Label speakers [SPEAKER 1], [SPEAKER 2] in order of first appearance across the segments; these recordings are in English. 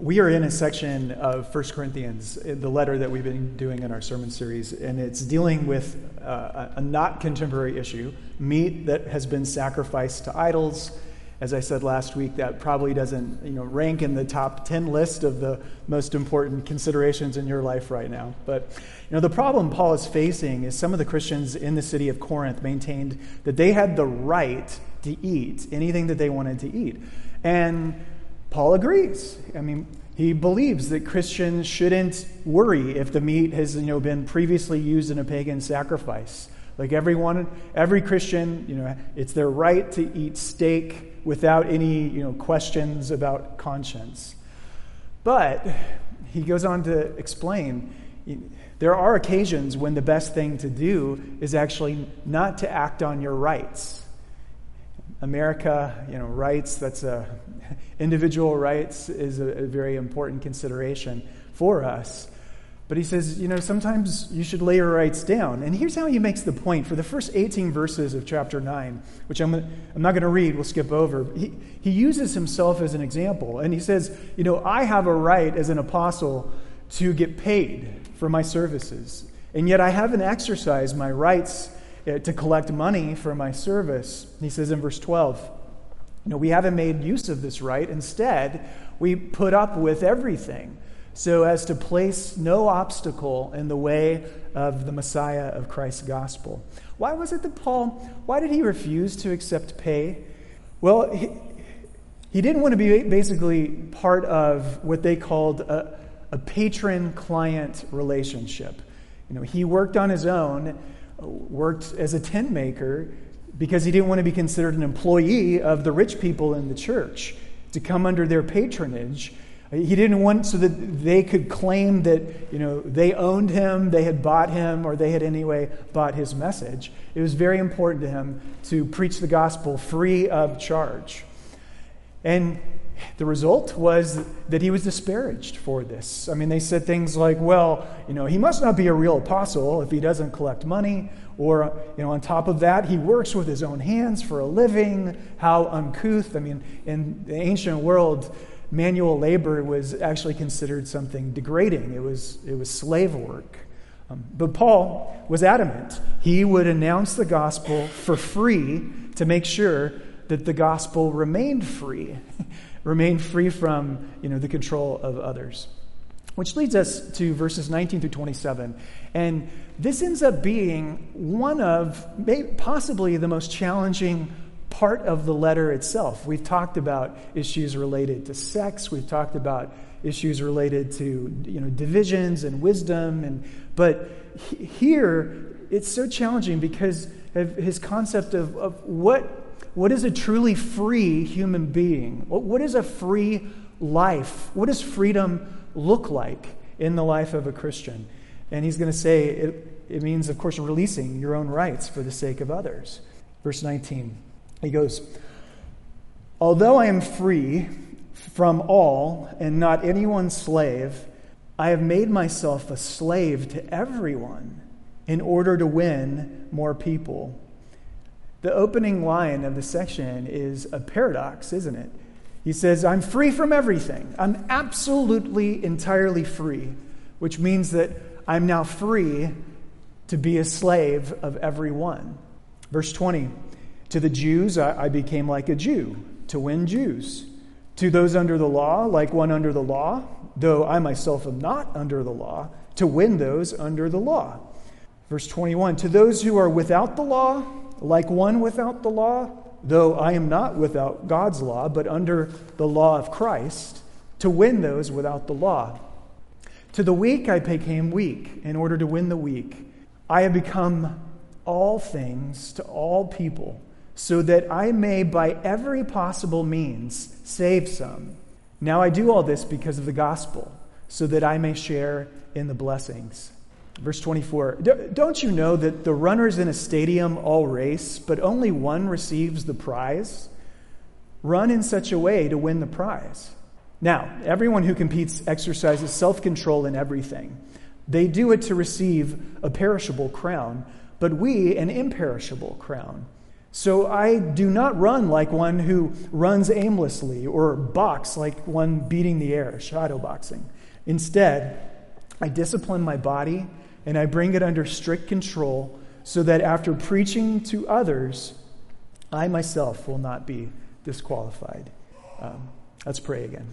[SPEAKER 1] We are in a section of 1 Corinthians, the letter that we've been doing in our sermon series, and it's dealing with uh, a not contemporary issue meat that has been sacrificed to idols. As I said last week, that probably doesn't you know, rank in the top 10 list of the most important considerations in your life right now. But you know, the problem Paul is facing is some of the Christians in the city of Corinth maintained that they had the right to eat anything that they wanted to eat. And Paul agrees. I mean, he believes that Christians shouldn't worry if the meat has you know, been previously used in a pagan sacrifice. Like everyone, every Christian, you know, it's their right to eat steak without any you know, questions about conscience. But he goes on to explain there are occasions when the best thing to do is actually not to act on your rights. America, you know, rights, that's a individual rights is a, a, very important consideration for us. But he says, you know, sometimes you should lay your rights down. And here's how he makes the point for the first 18 verses of chapter 9, which I'm, I'm not going to read, we'll skip over. He, he uses himself as an example. And he says, you know, I have a right as an apostle to get paid for my services. And yet I haven't exercised my rights Uh, to collect money for my service. He says in verse 12, you know, we haven't made use of this right. Instead, we put up with everything so as to place no obstacle in the way of the Messiah of Christ's gospel. Why was it that Paul, why did he refuse to accept pay? Well, he, he didn't want to be basically part of what they called a, a patron client relationship. You know, he worked on his own, worked as a tent maker, because he didn't want to be considered an employee of the rich people in the church to come under their patronage. He didn't want so that they could claim that you know they owned him, they had bought him, or they had anyway bought his message. It was very important to him to preach the gospel free of charge. And the result was that he was disparaged for this. I mean, they said things like, well, you know, he must not be a real apostle if he doesn't collect money. Or, you know, on top of that, he works with his own hands for a living. How uncouth. I mean, in the ancient world, manual labor was actually considered something degrading, it was, it was slave work. Um, but Paul was adamant. He would announce the gospel for free to make sure that the gospel remained free. remain free from you know, the control of others. Which leads us to verses 19 through 27. And this ends up being one of possibly the most challenging part of the letter itself. We've talked about issues related to sex, we've talked about issues related to you know, divisions and wisdom. And, but here, it's so challenging because of his concept of, of what what is a truly free human being? What is a free life? What does freedom look like in the life of a Christian? And he's going to say it, it means, of course, releasing your own rights for the sake of others. Verse 19, he goes, Although I am free from all and not anyone's slave, I have made myself a slave to everyone in order to win more people. The opening line of the section is a paradox, isn't it? He says, I'm free from everything. I'm absolutely, entirely free, which means that I'm now free to be a slave of everyone. Verse 20 To the Jews, I, I became like a Jew to win Jews. To those under the law, like one under the law, though I myself am not under the law, to win those under the law. Verse 21 To those who are without the law, like one without the law, though I am not without God's law, but under the law of Christ, to win those without the law. To the weak I became weak in order to win the weak. I have become all things to all people, so that I may by every possible means save some. Now I do all this because of the gospel, so that I may share in the blessings. Verse 24 Don't you know that the runners in a stadium all race, but only one receives the prize? Run in such a way to win the prize. Now, everyone who competes exercises self control in everything. They do it to receive a perishable crown, but we an imperishable crown. So I do not run like one who runs aimlessly or box like one beating the air, shadow boxing. Instead, I discipline my body and I bring it under strict control so that after preaching to others, I myself will not be disqualified. Um, let's pray again.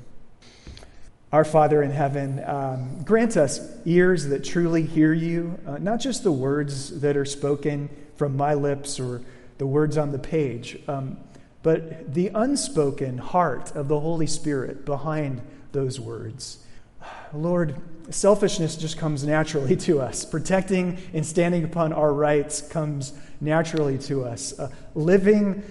[SPEAKER 1] Our Father in heaven, um, grant us ears that truly hear you, uh, not just the words that are spoken from my lips or the words on the page, um, but the unspoken heart of the Holy Spirit behind those words. Lord, selfishness just comes naturally to us. Protecting and standing upon our rights comes naturally to us. Uh, living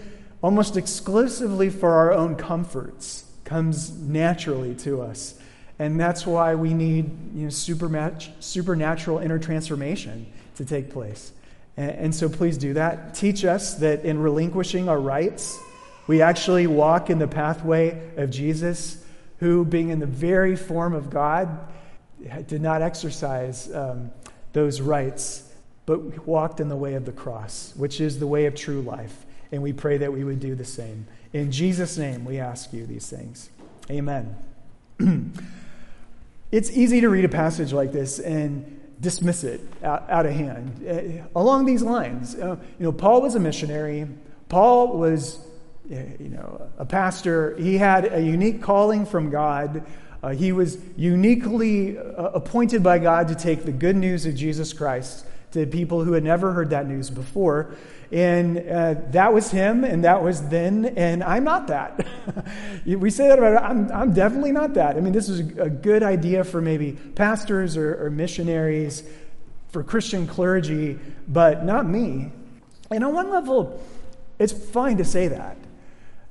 [SPEAKER 1] almost exclusively for our own comforts comes naturally to us. And that's why we need you know, supernatural inner transformation to take place. And, and so please do that. Teach us that in relinquishing our rights, we actually walk in the pathway of Jesus, who, being in the very form of God, did not exercise um, those rights, but walked in the way of the cross, which is the way of true life. And we pray that we would do the same. In Jesus' name, we ask you these things. Amen. it's easy to read a passage like this and dismiss it out, out of hand. Uh, along these lines, uh, you know, Paul was a missionary. Paul was, you know, a pastor. He had a unique calling from God. Uh, he was uniquely uh, appointed by God to take the good news of Jesus Christ to people who had never heard that news before. And uh, that was him, and that was then, and I'm not that. we say that about it, I'm, I'm definitely not that. I mean, this is a good idea for maybe pastors or, or missionaries, for Christian clergy, but not me. And on one level, it's fine to say that.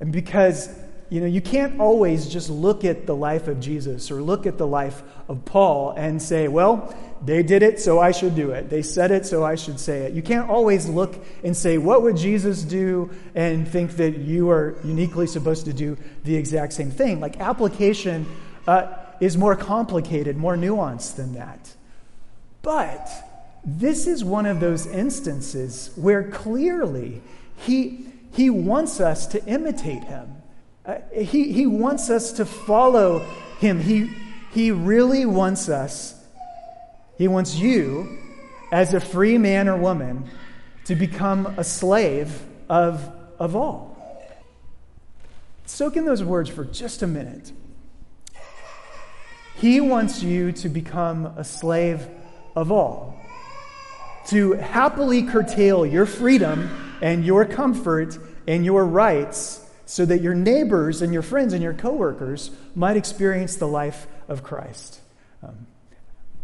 [SPEAKER 1] And because you know, you can't always just look at the life of Jesus or look at the life of Paul and say, well, they did it, so I should do it. They said it, so I should say it. You can't always look and say, what would Jesus do, and think that you are uniquely supposed to do the exact same thing. Like, application uh, is more complicated, more nuanced than that. But this is one of those instances where clearly he, he wants us to imitate him. Uh, he, he wants us to follow him. He, he really wants us, he wants you, as a free man or woman, to become a slave of, of all. Soak in those words for just a minute. He wants you to become a slave of all, to happily curtail your freedom and your comfort and your rights so that your neighbors and your friends and your coworkers might experience the life of Christ. Um,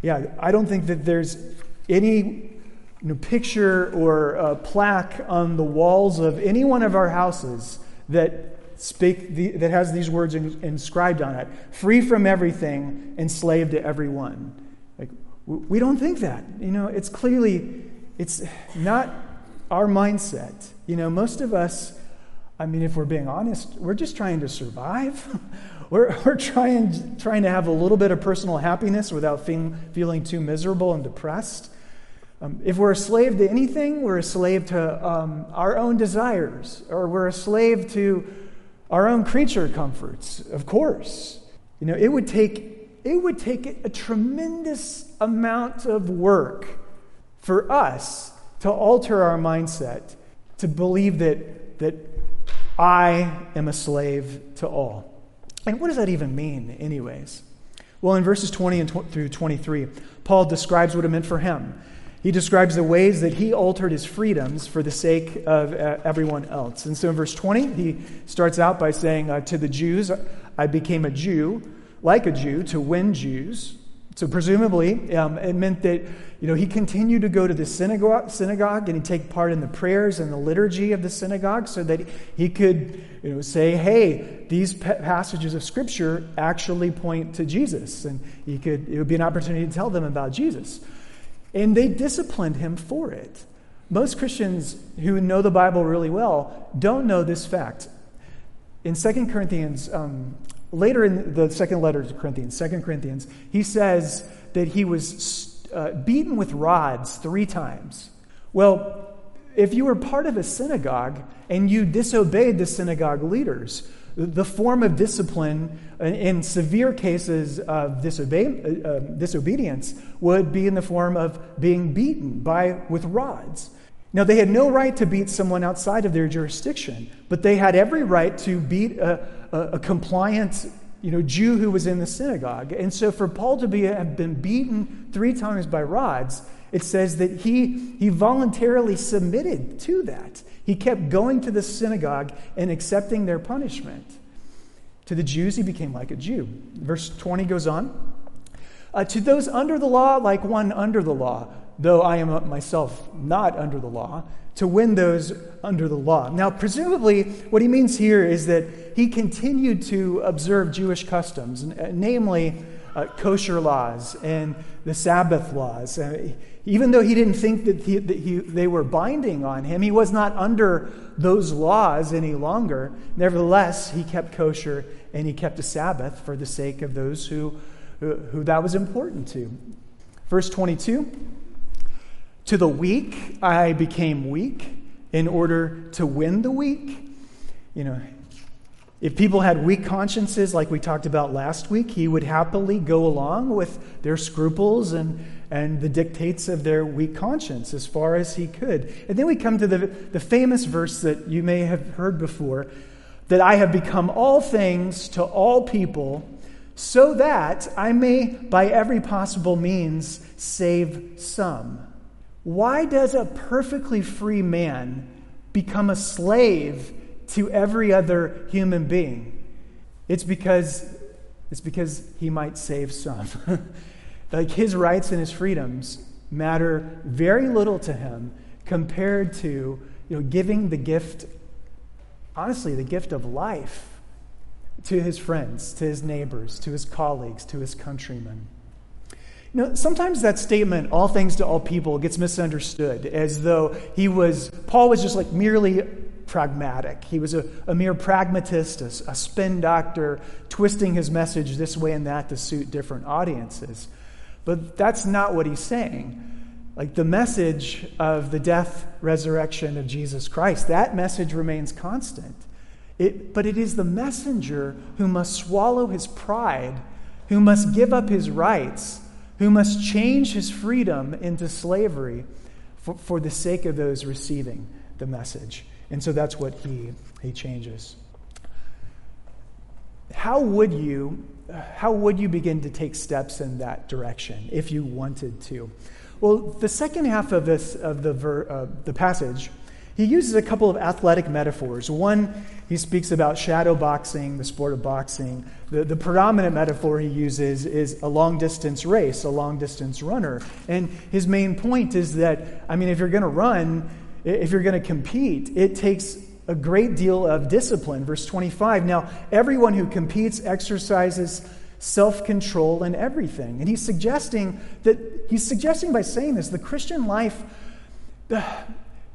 [SPEAKER 1] yeah, I don't think that there's any you know, picture or plaque on the walls of any one of our houses that speak the, that has these words in, inscribed on it: "Free from everything, enslaved to everyone." Like we don't think that. You know, it's clearly it's not our mindset. You know, most of us I mean, if we're being honest, we're just trying to survive. we're, we're trying, trying to have a little bit of personal happiness without feeling, too miserable and depressed. Um, if we're a slave to anything, we're a slave to um, our own desires, or we're a slave to our own creature comforts, of course. You know, it would take, it would take a tremendous amount of work for us to alter our mindset to believe that, that I am a slave to all. And what does that even mean, anyways? Well, in verses 20 and tw- through 23, Paul describes what it meant for him. He describes the ways that he altered his freedoms for the sake of uh, everyone else. And so in verse 20, he starts out by saying, uh, To the Jews, I became a Jew, like a Jew, to win Jews. So presumably, um, it meant that you know he continued to go to the synagogue, synagogue and he'd take part in the prayers and the liturgy of the synagogue, so that he could you know say, "Hey, these passages of Scripture actually point to Jesus," and he could it would be an opportunity to tell them about Jesus. And they disciplined him for it. Most Christians who know the Bible really well don't know this fact. In 2 Corinthians um, later in the second letter to Corinthians, Second Corinthians, he says that he was uh, beaten with rods three times. Well, if you were part of a synagogue and you disobeyed the synagogue leaders, the form of discipline in severe cases of uh, disobedience would be in the form of being beaten by, with rods. Now, they had no right to beat someone outside of their jurisdiction, but they had every right to beat a, a, a compliant you know, Jew who was in the synagogue. And so for Paul to be, have been beaten three times by rods, it says that he, he voluntarily submitted to that. He kept going to the synagogue and accepting their punishment. To the Jews, he became like a Jew. Verse 20 goes on. Uh, to those under the law, like one under the law, though I am myself not under the law, to win those under the law. Now, presumably, what he means here is that he continued to observe Jewish customs, uh, namely uh, kosher laws and the Sabbath laws. Uh, even though he didn't think that, he, that he, they were binding on him, he was not under those laws any longer. Nevertheless, he kept kosher and he kept the Sabbath for the sake of those who, who, who that was important to. Verse 22 To the weak I became weak in order to win the weak. You know, if people had weak consciences, like we talked about last week, he would happily go along with their scruples and, and the dictates of their weak conscience as far as he could. And then we come to the, the famous verse that you may have heard before that I have become all things to all people, so that I may, by every possible means, save some. Why does a perfectly free man become a slave to every other human being. It's because, it's because he might save some. like his rights and his freedoms matter very little to him compared to you know, giving the gift, honestly, the gift of life to his friends, to his neighbors, to his colleagues, to his countrymen. Know, sometimes that statement, all things to all people, gets misunderstood as though he was, Paul was just like merely pragmatic. He was a, a mere pragmatist, a, a spin doctor, twisting his message this way and that to suit different audiences. But that's not what he's saying. Like the message of the death, resurrection of Jesus Christ, that message remains constant. It, but it is the messenger who must swallow his pride, who must give up his rights, who must change his freedom into slavery for, for the sake of those receiving the message. And so that's what he, he changes. How would you how would you begin to take steps in that direction if you wanted to? Well, the second half of this of the ver, uh, the passage, he uses a couple of athletic metaphors. One, he speaks about shadow boxing, the sport of boxing. The, the predominant metaphor he uses is a long distance race, a long distance runner. And his main point is that, I mean, if you're going to run, if you're going to compete, it takes a great deal of discipline. Verse 25 Now, everyone who competes exercises self control in everything. And he's suggesting that, he's suggesting by saying this, the Christian life,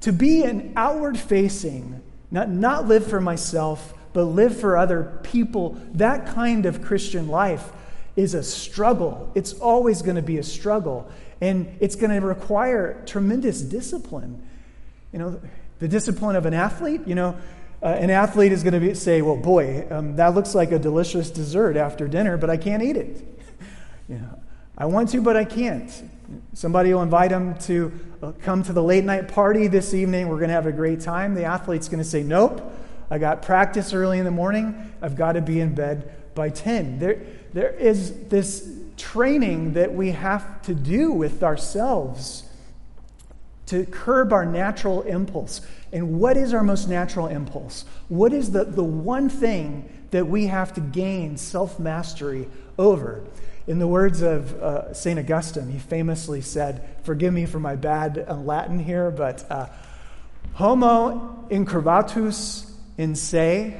[SPEAKER 1] to be an outward facing, not, not live for myself, but live for other people, that kind of Christian life is a struggle. It's always going to be a struggle. And it's going to require tremendous discipline. You know, the discipline of an athlete, you know, uh, an athlete is going to say, well, boy, um, that looks like a delicious dessert after dinner, but I can't eat it. you know, I want to, but I can't. Somebody will invite him to uh, come to the late night party this evening. We're going to have a great time. The athlete's going to say, nope, I got practice early in the morning. I've got to be in bed by 10. There, there is this training that we have to do with ourselves to curb our natural impulse. And what is our most natural impulse? What is the, the one thing that we have to gain self mastery over? In the words of uh, St. Augustine, he famously said, Forgive me for my bad uh, Latin here, but uh, homo incurvatus in se,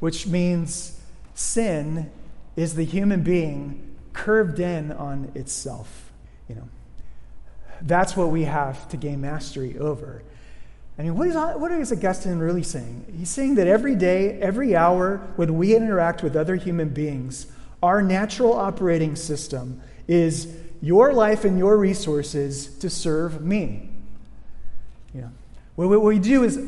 [SPEAKER 1] which means sin is the human being curved in on itself. You know, that's what we have to gain mastery over. I mean, what is, what is Augustine really saying? He's saying that every day, every hour, when we interact with other human beings, our natural operating system is your life and your resources to serve me. You know, What we do is,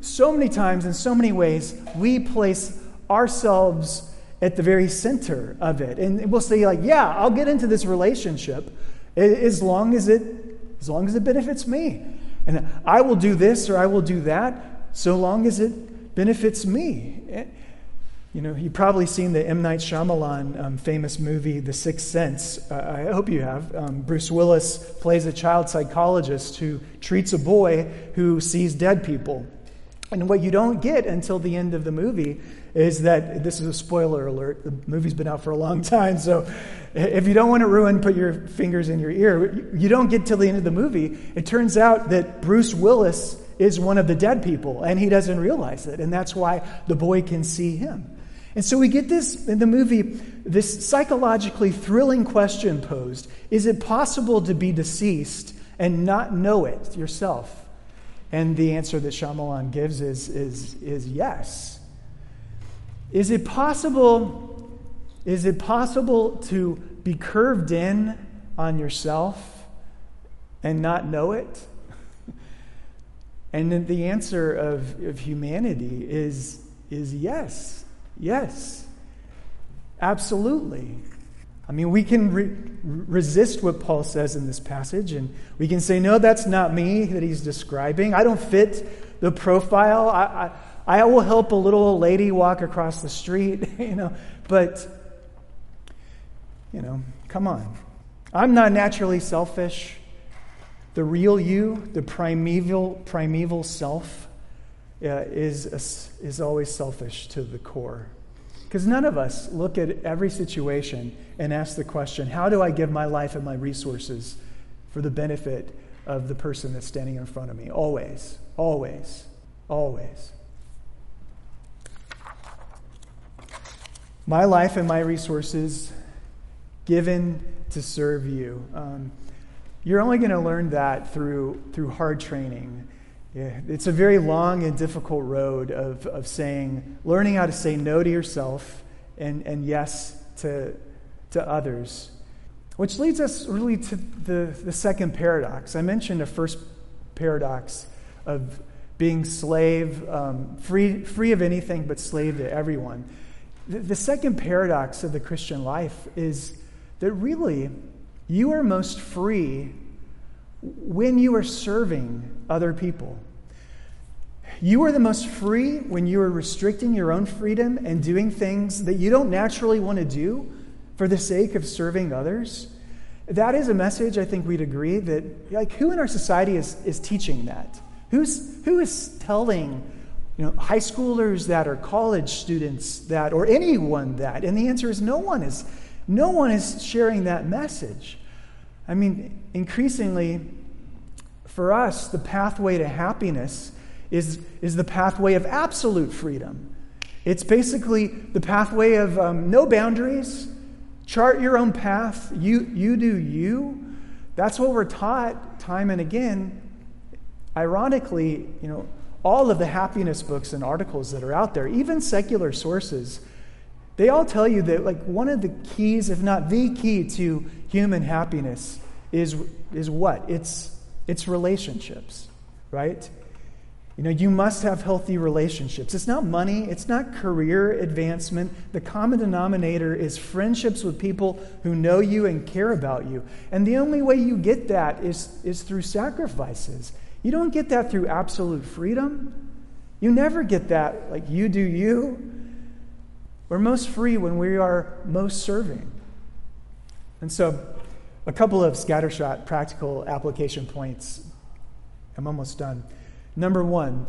[SPEAKER 1] so many times, in so many ways, we place ourselves at the very center of it. And we'll say, like, yeah, I'll get into this relationship as long as it, as long as it benefits me. And I will do this or I will do that so long as it benefits me. You know, you've probably seen the M. Night Shyamalan um, famous movie, The Sixth Sense. Uh, I hope you have. Um, Bruce Willis plays a child psychologist who treats a boy who sees dead people. And what you don't get until the end of the movie is that this is a spoiler alert. The movie's been out for a long time, so if you don't want to ruin, put your fingers in your ear. You don't get till the end of the movie. It turns out that Bruce Willis is one of the dead people, and he doesn't realize it, and that's why the boy can see him. And so we get this in the movie, this psychologically thrilling question posed Is it possible to be deceased and not know it yourself? And the answer that Shyamalan gives is, is, is yes. Is it possible? Is it possible to be curved in on yourself and not know it? And the answer of, of humanity is, is yes. Yes, absolutely. I mean, we can re- resist what Paul says in this passage, and we can say, no, that's not me that he's describing. I don't fit the profile. I, I, I will help a little lady walk across the street, you know, but, you know, come on. I'm not naturally selfish. The real you, the primeval, primeval self, uh, is, is always selfish to the core. Because none of us look at every situation and ask the question how do I give my life and my resources for the benefit of the person that's standing in front of me? Always, always, always. My life and my resources given to serve you. Um, you're only going to learn that through, through hard training yeah, it's a very long and difficult road of, of saying, learning how to say no to yourself and, and yes to, to others. Which leads us really to the, the second paradox. I mentioned a first paradox of being slave, um, free, free of anything but slave to everyone. The, the second paradox of the Christian life is that really you are most free when you are serving other people. You are the most free when you are restricting your own freedom and doing things that you don't naturally want to do for the sake of serving others. That is a message I think we'd agree that, like, who in our society is, is teaching that? Who's, who is telling you know, high schoolers that or college students that or anyone that? And the answer is no one is. No one is sharing that message. I mean, increasingly, for us, the pathway to happiness is, is the pathway of absolute freedom. It's basically the pathway of um, no boundaries, chart your own path, you, you do you. That's what we're taught time and again. Ironically, you know, all of the happiness books and articles that are out there, even secular sources, they all tell you that like one of the keys, if not the key to human happiness is, is what? It's it's relationships, right? You know, you must have healthy relationships. It's not money, it's not career advancement. The common denominator is friendships with people who know you and care about you. And the only way you get that is, is through sacrifices. You don't get that through absolute freedom. You never get that like you do you. We're most free when we are most serving. And so a couple of scattershot practical application points. I'm almost done. Number one,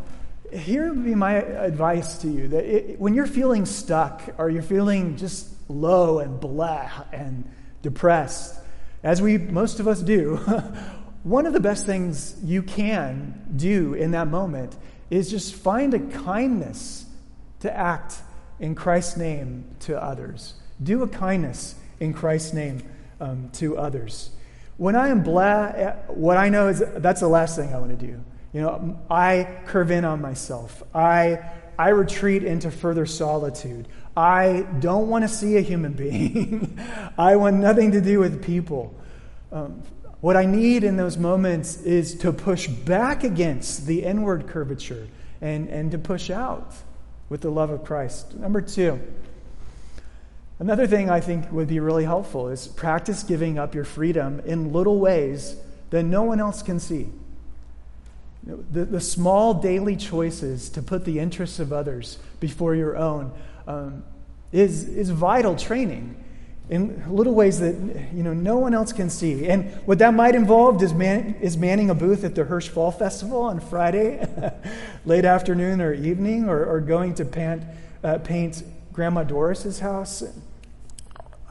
[SPEAKER 1] here would be my advice to you that it, when you're feeling stuck or you're feeling just low and blah and depressed, as we most of us do, one of the best things you can do in that moment is just find a kindness to act in Christ's name to others. Do a kindness in Christ's name um, to others. When I am blah, what I know is that's the last thing I want to do. You know, I curve in on myself. I, I retreat into further solitude. I don't want to see a human being. I want nothing to do with people. Um, What I need in those moments is to push back against the inward curvature and, and to push out with the love of Christ. Number two, another thing I think would be really helpful is practice giving up your freedom in little ways that no one else can see. The, the small daily choices to put the interests of others before your own um, is, is vital training in little ways that you know no one else can see. And what that might involve is, man, is manning a booth at the Hirsch Fall Festival on Friday, late afternoon or evening, or, or going to pant, uh, paint Grandma Doris's house.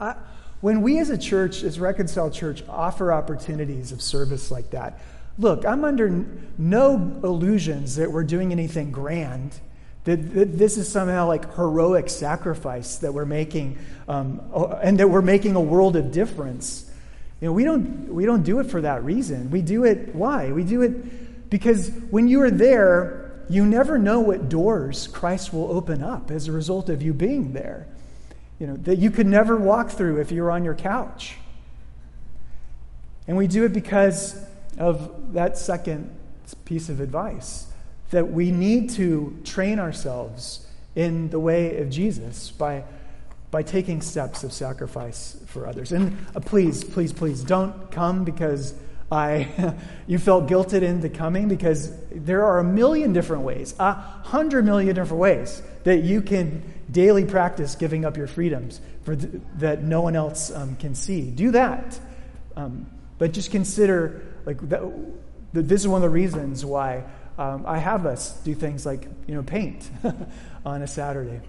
[SPEAKER 1] I, when we as a church, as Reconciled Church, offer opportunities of service like that, look, I'm under no illusions that we're doing anything grand that, this is somehow like heroic sacrifice that we're making, um, and that we're making a world of difference. You know, we don't, we don't do it for that reason. We do it, why? We do it because when you are there, you never know what doors Christ will open up as a result of you being there. You know, that you could never walk through if you were on your couch. And we do it because of that second piece of advice that we need to train ourselves in the way of Jesus by, by taking steps of sacrifice for others. And uh, please, please, please don't come because I, you felt guilted into coming because there are a million different ways, a hundred million different ways that you can daily practice giving up your freedoms for th- that no one else um, can see. Do that. Um, but just consider like that, this is one of the reasons why um, I have us do things like, you know, paint on a Saturday.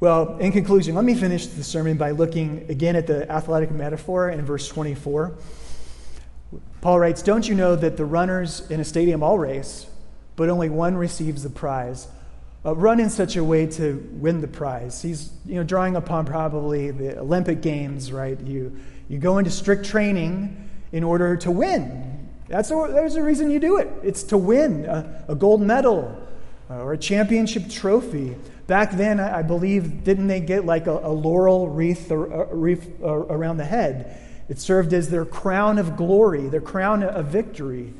[SPEAKER 1] Well, in conclusion, let me finish the sermon by looking again at the athletic metaphor in verse 24. Paul writes, Don't you know that the runners in a stadium all race, but only one receives the prize? Uh, run in such a way to win the prize. He's you know, drawing upon probably the Olympic Games, right? You, you go into strict training in order to win. That's a, there's a reason you do it. It's to win a, a gold medal uh, or a championship trophy. Back then, I, I believe, didn't they get like a, a laurel wreath, or, a wreath around the head? It served as their crown of glory, their crown of victory.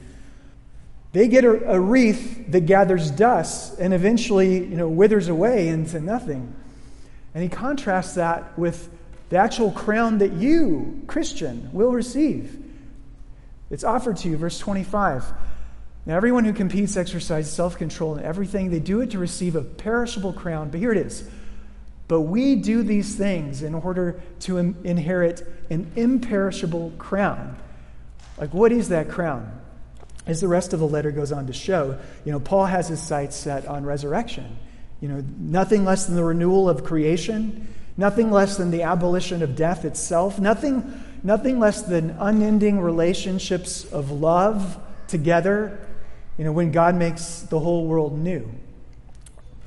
[SPEAKER 1] They get a, a wreath that gathers dust and eventually you know, withers away into nothing. And he contrasts that with the actual crown that you, Christian, will receive. It's offered to you, verse 25. Now, everyone who competes exercises self control in everything. They do it to receive a perishable crown. But here it is. But we do these things in order to inherit an imperishable crown. Like, what is that crown? As the rest of the letter goes on to show, you know, Paul has his sights set on resurrection. You know, nothing less than the renewal of creation, nothing less than the abolition of death itself, nothing nothing less than unending relationships of love together, you know, when God makes the whole world new.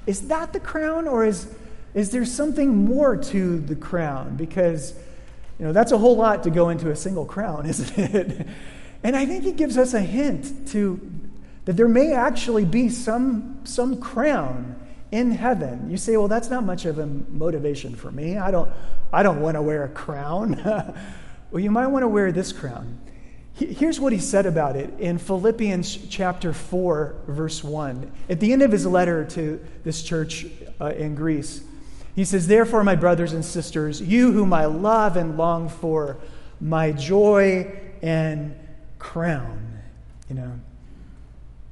[SPEAKER 1] Is that the crown, or is, is there something more to the crown? Because, you know, that's a whole lot to go into a single crown, isn't it? and I think it gives us a hint to that there may actually be some, some crown in heaven. You say, well, that's not much of a motivation for me. I don't, I don't want to wear a crown. Well, you might want to wear this crown. Here's what he said about it in Philippians chapter 4, verse 1. At the end of his letter to this church uh, in Greece, he says, Therefore, my brothers and sisters, you whom I love and long for, my joy and crown. You know,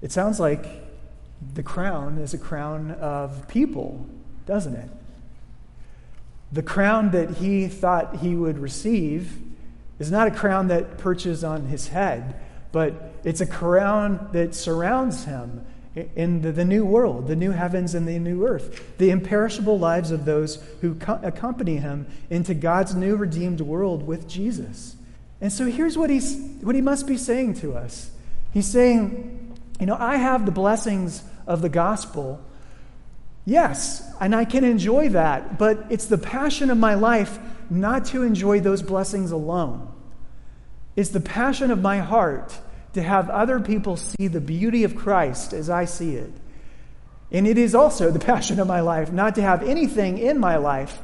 [SPEAKER 1] it sounds like the crown is a crown of people, doesn't it? The crown that he thought he would receive is not a crown that perches on his head, but it's a crown that surrounds him in the, the, new world, the new heavens and the new earth, the imperishable lives of those who co- accompany him into God's new redeemed world with Jesus. And so here's what, he's, what he must be saying to us He's saying, You know, I have the blessings of the gospel. Yes, and I can enjoy that, but it's the passion of my life not to enjoy those blessings alone. It's the passion of my heart to have other people see the beauty of Christ as I see it. And it is also the passion of my life not to have anything in my life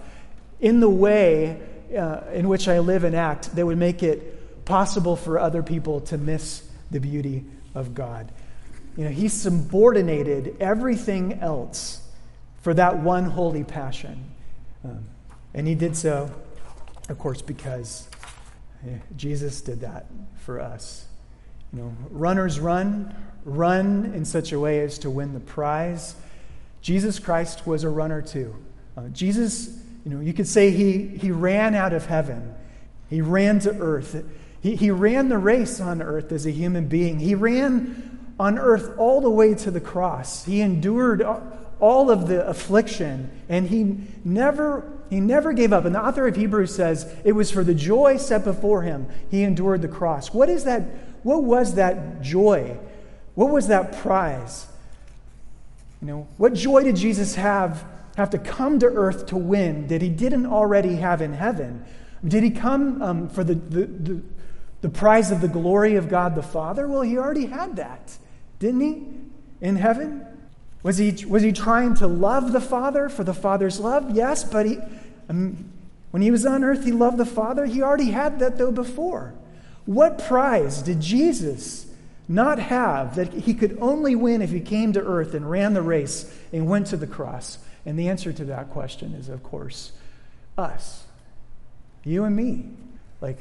[SPEAKER 1] in the way uh, in which I live and act that would make it possible for other people to miss the beauty of God. You know, he subordinated everything else for that one holy passion. Um, and he did so, of course, because Jesus did that for us. You know, runners run, run in such a way as to win the prize. Jesus Christ was a runner too. Uh, Jesus, you know, you could say he, he ran out of heaven. He ran to earth. He, he ran the race on earth as a human being. He ran on earth all the way to the cross. He endured all of the affliction and he never he never gave up. And the author of Hebrews says it was for the joy set before him he endured the cross. What is that what was that joy? What was that prize? You know, what joy did Jesus have have to come to earth to win that he didn't already have in heaven? Did he come um, for the, the, the, the prize of the glory of God the Father? Well, he already had that, didn't he? In heaven? Was he, was he trying to love the Father for the Father's love? Yes, but he, um, when he was on earth, he loved the Father. He already had that, though, before. What prize did Jesus not have that he could only win if he came to earth and ran the race and went to the cross? And the answer to that question is, of course, us. You and me. Like,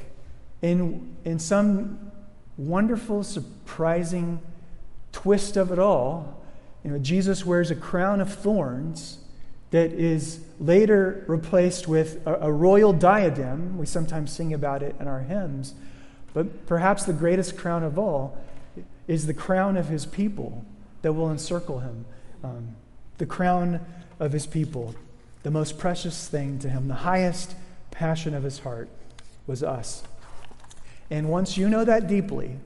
[SPEAKER 1] in, in some wonderful, surprising twist of it all, you know, Jesus wears a crown of thorns that is later replaced with a, a royal diadem. We sometimes sing about it in our hymns. But perhaps the greatest crown of all is the crown of his people that will encircle him. Um, the crown of his people, the most precious thing to him, the highest passion of his heart was us. And once you know that deeply,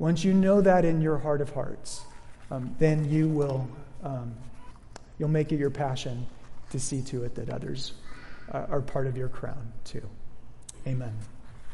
[SPEAKER 1] once you know that in your heart of hearts, um, then you will um, you'll make it your passion to see to it that others are part of your crown too. Amen.